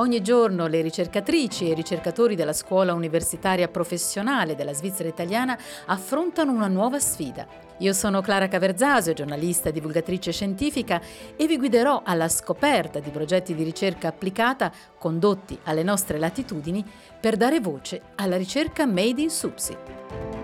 Ogni giorno le ricercatrici e i ricercatori della scuola universitaria professionale della Svizzera italiana affrontano una nuova sfida. Io sono Clara Caverzasio, giornalista e divulgatrice scientifica e vi guiderò alla scoperta di progetti di ricerca applicata condotti alle nostre latitudini per dare voce alla ricerca made in Subsi.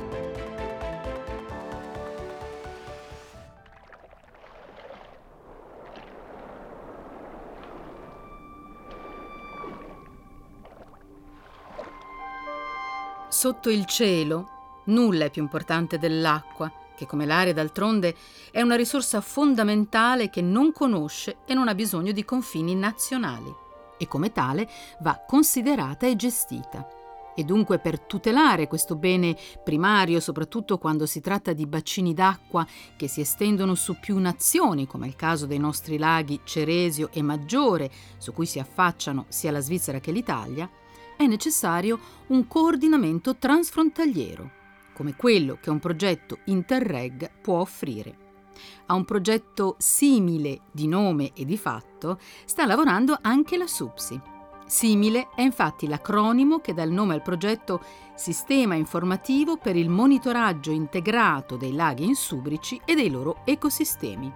Sotto il cielo nulla è più importante dell'acqua, che come l'aria d'altronde è una risorsa fondamentale che non conosce e non ha bisogno di confini nazionali e come tale va considerata e gestita. E dunque per tutelare questo bene primario, soprattutto quando si tratta di bacini d'acqua che si estendono su più nazioni, come è il caso dei nostri laghi Ceresio e Maggiore, su cui si affacciano sia la Svizzera che l'Italia, è necessario un coordinamento transfrontaliero, come quello che un progetto Interreg può offrire. A un progetto simile di nome e di fatto sta lavorando anche la SUPSI. Simile è infatti l'acronimo che dà il nome al progetto Sistema informativo per il monitoraggio integrato dei laghi insubrici e dei loro ecosistemi.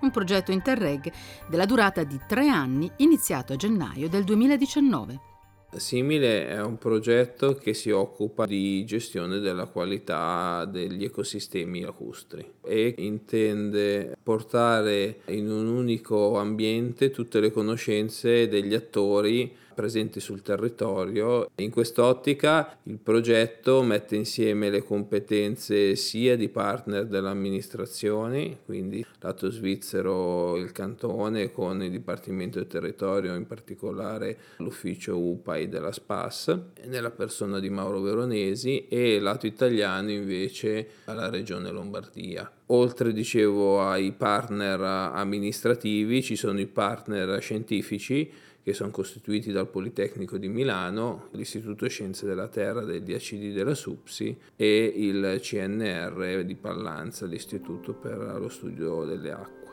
Un progetto Interreg della durata di tre anni iniziato a gennaio del 2019. Simile è un progetto che si occupa di gestione della qualità degli ecosistemi lacustri e intende portare in un unico ambiente tutte le conoscenze degli attori presenti sul territorio. In quest'ottica il progetto mette insieme le competenze sia di partner delle amministrazioni, quindi lato svizzero il cantone con il Dipartimento del Territorio, in particolare l'ufficio UPAI della SPAS, nella persona di Mauro Veronesi e lato italiano invece alla Regione Lombardia. Oltre, dicevo, ai partner amministrativi ci sono i partner scientifici che sono costituiti dal Politecnico di Milano, l'Istituto Scienze della Terra degli Acidi della SUPSI e il CNR di Pallanza, l'Istituto per lo Studio delle Acque.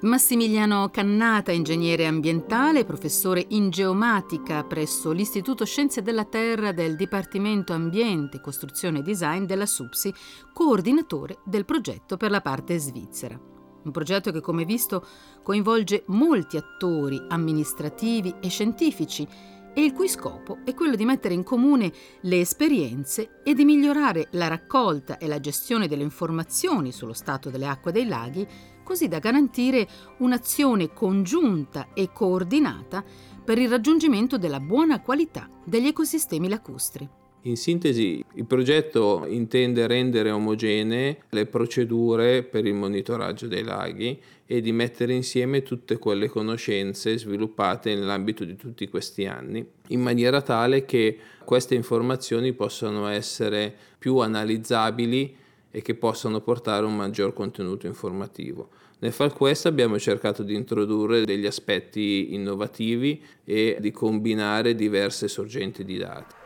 Massimiliano Cannata, ingegnere ambientale, professore in geomatica presso l'Istituto Scienze della Terra del Dipartimento Ambiente, Costruzione e Design della SUPSI, coordinatore del progetto per la parte svizzera. Un progetto che, come visto, coinvolge molti attori amministrativi e scientifici e il cui scopo è quello di mettere in comune le esperienze e di migliorare la raccolta e la gestione delle informazioni sullo stato delle acque dei laghi, così da garantire un'azione congiunta e coordinata per il raggiungimento della buona qualità degli ecosistemi lacustri. In sintesi, il progetto intende rendere omogenee le procedure per il monitoraggio dei laghi e di mettere insieme tutte quelle conoscenze sviluppate nell'ambito di tutti questi anni, in maniera tale che queste informazioni possano essere più analizzabili e che possano portare un maggior contenuto informativo. Nel far questo abbiamo cercato di introdurre degli aspetti innovativi e di combinare diverse sorgenti di dati.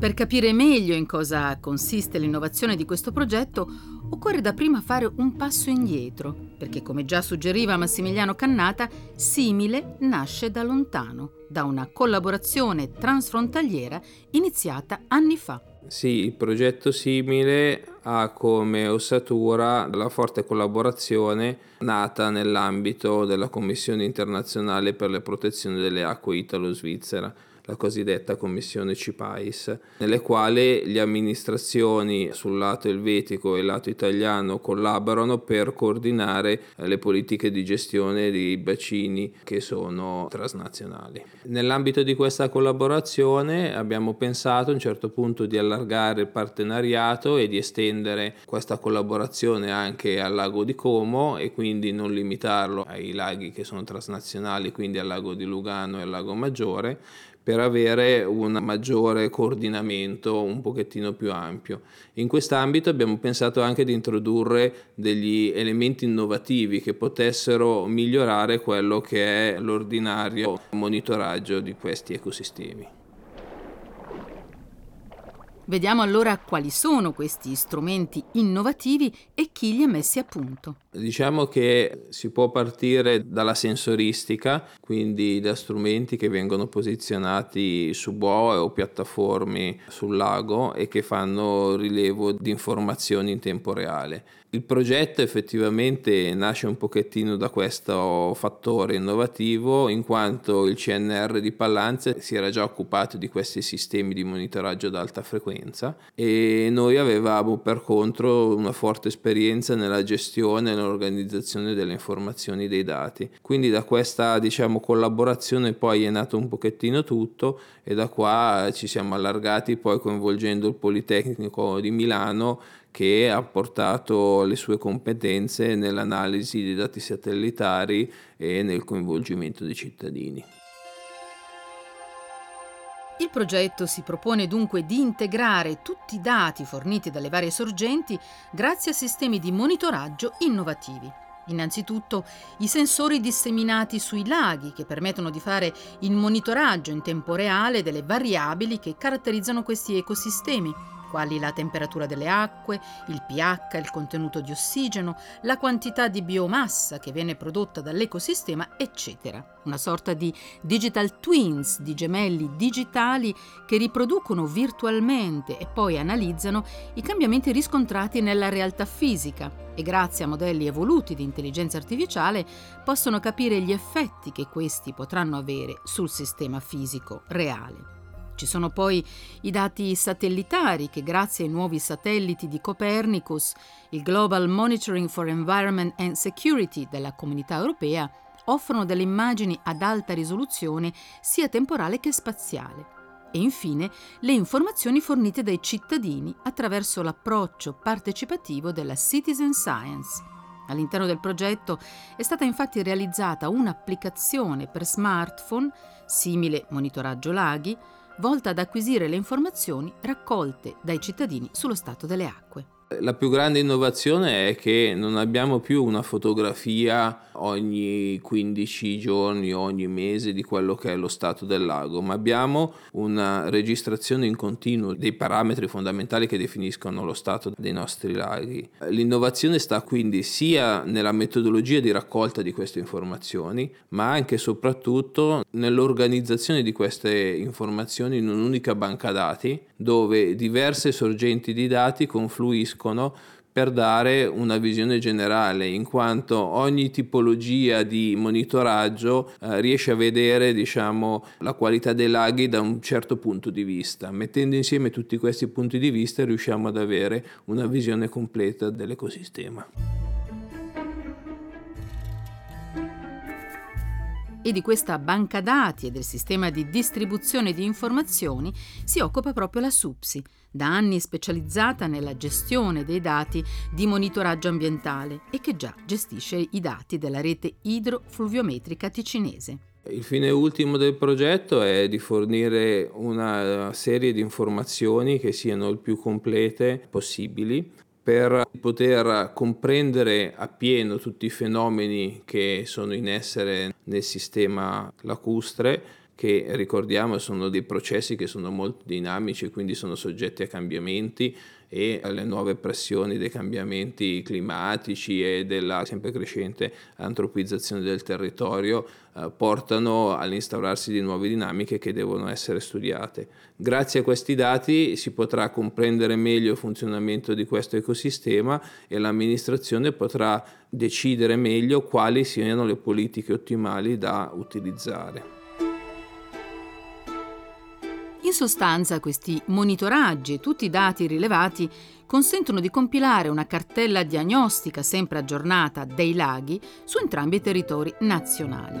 Per capire meglio in cosa consiste l'innovazione di questo progetto, occorre dapprima fare un passo indietro, perché come già suggeriva Massimiliano Cannata, Simile nasce da lontano, da una collaborazione transfrontaliera iniziata anni fa. Sì, il progetto Simile ha come ossatura la forte collaborazione nata nell'ambito della Commissione internazionale per la protezione delle acque italo-svizzera la cosiddetta commissione CIPAIS, nelle quali le amministrazioni sul lato elvetico e lato italiano collaborano per coordinare le politiche di gestione dei bacini che sono transnazionali. Nell'ambito di questa collaborazione abbiamo pensato a un certo punto di allargare il partenariato e di estendere questa collaborazione anche al lago di Como e quindi non limitarlo ai laghi che sono transnazionali, quindi al lago di Lugano e al lago Maggiore, per avere un maggiore coordinamento un pochettino più ampio. In quest'ambito abbiamo pensato anche di introdurre degli elementi innovativi che potessero migliorare quello che è l'ordinario monitoraggio di questi ecosistemi. Vediamo allora quali sono questi strumenti innovativi e chi li ha messi a punto. Diciamo che si può partire dalla sensoristica, quindi da strumenti che vengono posizionati su boe o piattaforme sul lago e che fanno rilevo di informazioni in tempo reale. Il progetto effettivamente nasce un pochettino da questo fattore innovativo in quanto il CNR di Pallanza si era già occupato di questi sistemi di monitoraggio ad alta frequenza e noi avevamo per contro una forte esperienza nella gestione e nell'organizzazione delle informazioni dei dati. Quindi da questa diciamo, collaborazione poi è nato un pochettino tutto e da qua ci siamo allargati poi coinvolgendo il Politecnico di Milano che ha portato le sue competenze nell'analisi dei dati satellitari e nel coinvolgimento dei cittadini. Il progetto si propone dunque di integrare tutti i dati forniti dalle varie sorgenti grazie a sistemi di monitoraggio innovativi. Innanzitutto i sensori disseminati sui laghi che permettono di fare il monitoraggio in tempo reale delle variabili che caratterizzano questi ecosistemi quali la temperatura delle acque, il pH, il contenuto di ossigeno, la quantità di biomassa che viene prodotta dall'ecosistema, eccetera. Una sorta di digital twins, di gemelli digitali che riproducono virtualmente e poi analizzano i cambiamenti riscontrati nella realtà fisica e grazie a modelli evoluti di intelligenza artificiale possono capire gli effetti che questi potranno avere sul sistema fisico reale. Ci sono poi i dati satellitari che grazie ai nuovi satelliti di Copernicus, il Global Monitoring for Environment and Security della Comunità Europea, offrono delle immagini ad alta risoluzione sia temporale che spaziale. E infine le informazioni fornite dai cittadini attraverso l'approccio partecipativo della Citizen Science. All'interno del progetto è stata infatti realizzata un'applicazione per smartphone, simile monitoraggio laghi, volta ad acquisire le informazioni raccolte dai cittadini sullo stato delle acque. La più grande innovazione è che non abbiamo più una fotografia ogni 15 giorni, ogni mese di quello che è lo stato del lago, ma abbiamo una registrazione in continuo dei parametri fondamentali che definiscono lo stato dei nostri laghi. L'innovazione sta quindi sia nella metodologia di raccolta di queste informazioni, ma anche e soprattutto nell'organizzazione di queste informazioni in un'unica banca dati dove diverse sorgenti di dati confluiscono per dare una visione generale, in quanto ogni tipologia di monitoraggio eh, riesce a vedere diciamo, la qualità dei laghi da un certo punto di vista. Mettendo insieme tutti questi punti di vista riusciamo ad avere una visione completa dell'ecosistema. E di questa banca dati e del sistema di distribuzione di informazioni si occupa proprio la SUPSI, da anni specializzata nella gestione dei dati di monitoraggio ambientale e che già gestisce i dati della rete idrofluviometrica ticinese. Il fine ultimo del progetto è di fornire una serie di informazioni che siano il più complete possibili per poter comprendere appieno tutti i fenomeni che sono in essere nel sistema lacustre che ricordiamo sono dei processi che sono molto dinamici e quindi sono soggetti a cambiamenti e alle nuove pressioni dei cambiamenti climatici e della sempre crescente antropizzazione del territorio eh, portano all'instaurarsi di nuove dinamiche che devono essere studiate. Grazie a questi dati si potrà comprendere meglio il funzionamento di questo ecosistema e l'amministrazione potrà decidere meglio quali siano le politiche ottimali da utilizzare. In sostanza questi monitoraggi e tutti i dati rilevati consentono di compilare una cartella diagnostica sempre aggiornata dei laghi su entrambi i territori nazionali.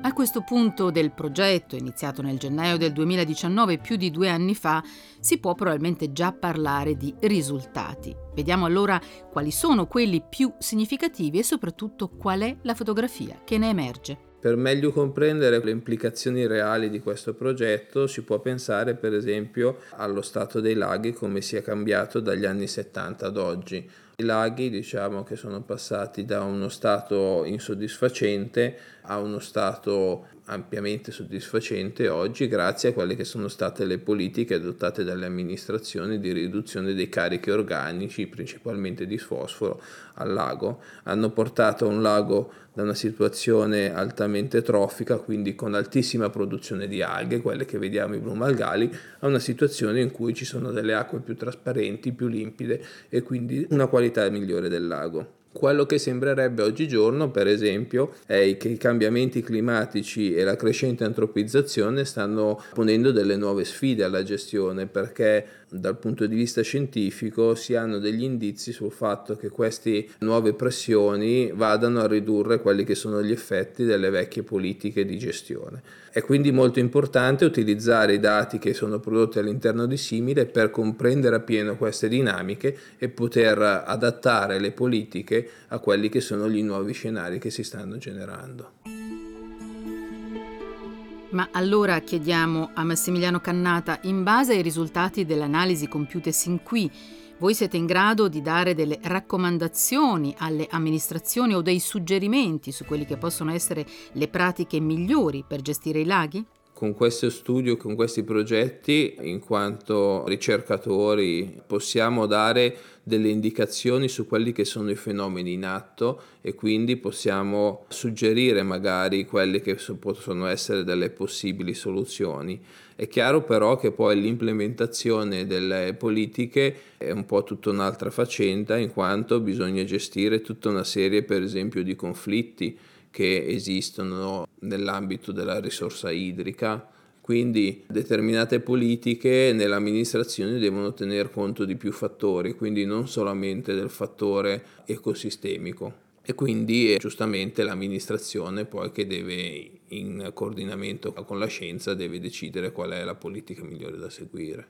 A questo punto del progetto, iniziato nel gennaio del 2019, più di due anni fa, si può probabilmente già parlare di risultati. Vediamo allora quali sono quelli più significativi e soprattutto qual è la fotografia che ne emerge. Per meglio comprendere le implicazioni reali di questo progetto si può pensare per esempio allo stato dei laghi come sia cambiato dagli anni 70 ad oggi. I laghi diciamo che sono passati da uno stato insoddisfacente a uno stato ampiamente soddisfacente oggi grazie a quelle che sono state le politiche adottate dalle amministrazioni di riduzione dei carichi organici, principalmente di fosforo, al lago. Hanno portato un lago da una situazione altamente trofica, quindi con altissima produzione di alghe, quelle che vediamo i brumalgali, a una situazione in cui ci sono delle acque più trasparenti, più limpide e quindi una qualità migliore del lago. Quello che sembrerebbe oggigiorno, per esempio, è che i cambiamenti climatici e la crescente antropizzazione stanno ponendo delle nuove sfide alla gestione perché dal punto di vista scientifico si hanno degli indizi sul fatto che queste nuove pressioni vadano a ridurre quelli che sono gli effetti delle vecchie politiche di gestione. È quindi molto importante utilizzare i dati che sono prodotti all'interno di Simile per comprendere appieno queste dinamiche e poter adattare le politiche a quelli che sono gli nuovi scenari che si stanno generando. Ma allora chiediamo a Massimiliano Cannata, in base ai risultati dell'analisi compiute sin qui, voi siete in grado di dare delle raccomandazioni alle amministrazioni o dei suggerimenti su quelli che possono essere le pratiche migliori per gestire i laghi? Con questo studio, con questi progetti, in quanto ricercatori, possiamo dare delle indicazioni su quelli che sono i fenomeni in atto e quindi possiamo suggerire magari quelle che possono essere delle possibili soluzioni. È chiaro però che poi l'implementazione delle politiche è un po' tutta un'altra faccenda in quanto bisogna gestire tutta una serie per esempio di conflitti che esistono nell'ambito della risorsa idrica quindi determinate politiche nell'amministrazione devono tener conto di più fattori, quindi non solamente del fattore ecosistemico. E quindi è giustamente l'amministrazione poi che deve, in coordinamento con la scienza, deve decidere qual è la politica migliore da seguire.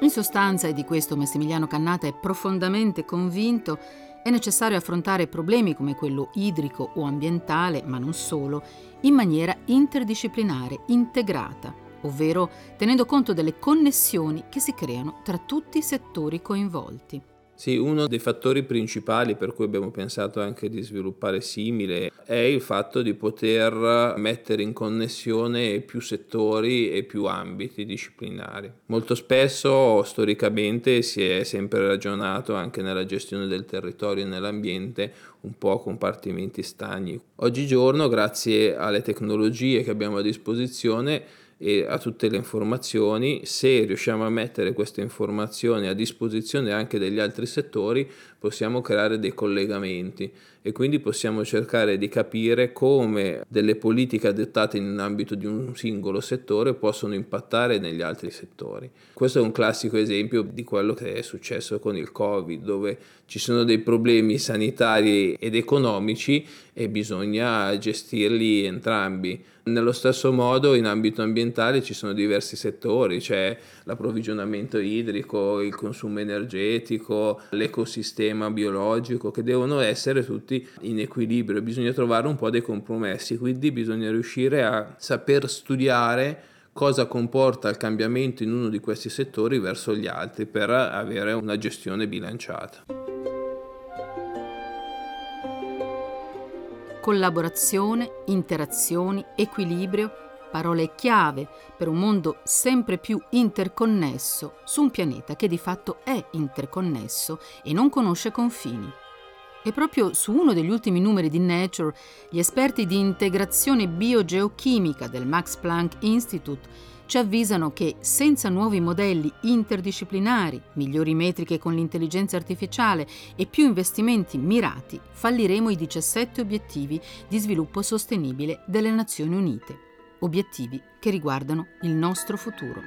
In sostanza, e di questo Massimiliano Cannata è profondamente convinto, è necessario affrontare problemi come quello idrico o ambientale, ma non solo, in maniera interdisciplinare, integrata, ovvero tenendo conto delle connessioni che si creano tra tutti i settori coinvolti. Sì, uno dei fattori principali per cui abbiamo pensato anche di sviluppare simile è il fatto di poter mettere in connessione più settori e più ambiti disciplinari. Molto spesso storicamente si è sempre ragionato anche nella gestione del territorio e nell'ambiente un po' a compartimenti stagni. Oggigiorno, grazie alle tecnologie che abbiamo a disposizione, e a tutte le informazioni, se riusciamo a mettere queste informazioni a disposizione anche degli altri settori, possiamo creare dei collegamenti e quindi possiamo cercare di capire come delle politiche adottate in ambito di un singolo settore possono impattare negli altri settori. Questo è un classico esempio di quello che è successo con il Covid, dove ci sono dei problemi sanitari ed economici e bisogna gestirli entrambi. Nello stesso modo in ambito ambientale ci sono diversi settori, c'è l'approvvigionamento idrico, il consumo energetico, l'ecosistema biologico che devono essere tutti in equilibrio, bisogna trovare un po' dei compromessi, quindi bisogna riuscire a saper studiare cosa comporta il cambiamento in uno di questi settori verso gli altri per avere una gestione bilanciata. Collaborazione, interazioni, equilibrio, parole chiave per un mondo sempre più interconnesso su un pianeta che di fatto è interconnesso e non conosce confini. E proprio su uno degli ultimi numeri di Nature, gli esperti di integrazione biogeochimica del Max Planck Institute ci avvisano che senza nuovi modelli interdisciplinari, migliori metriche con l'intelligenza artificiale e più investimenti mirati, falliremo i 17 obiettivi di sviluppo sostenibile delle Nazioni Unite. Obiettivi che riguardano il nostro futuro.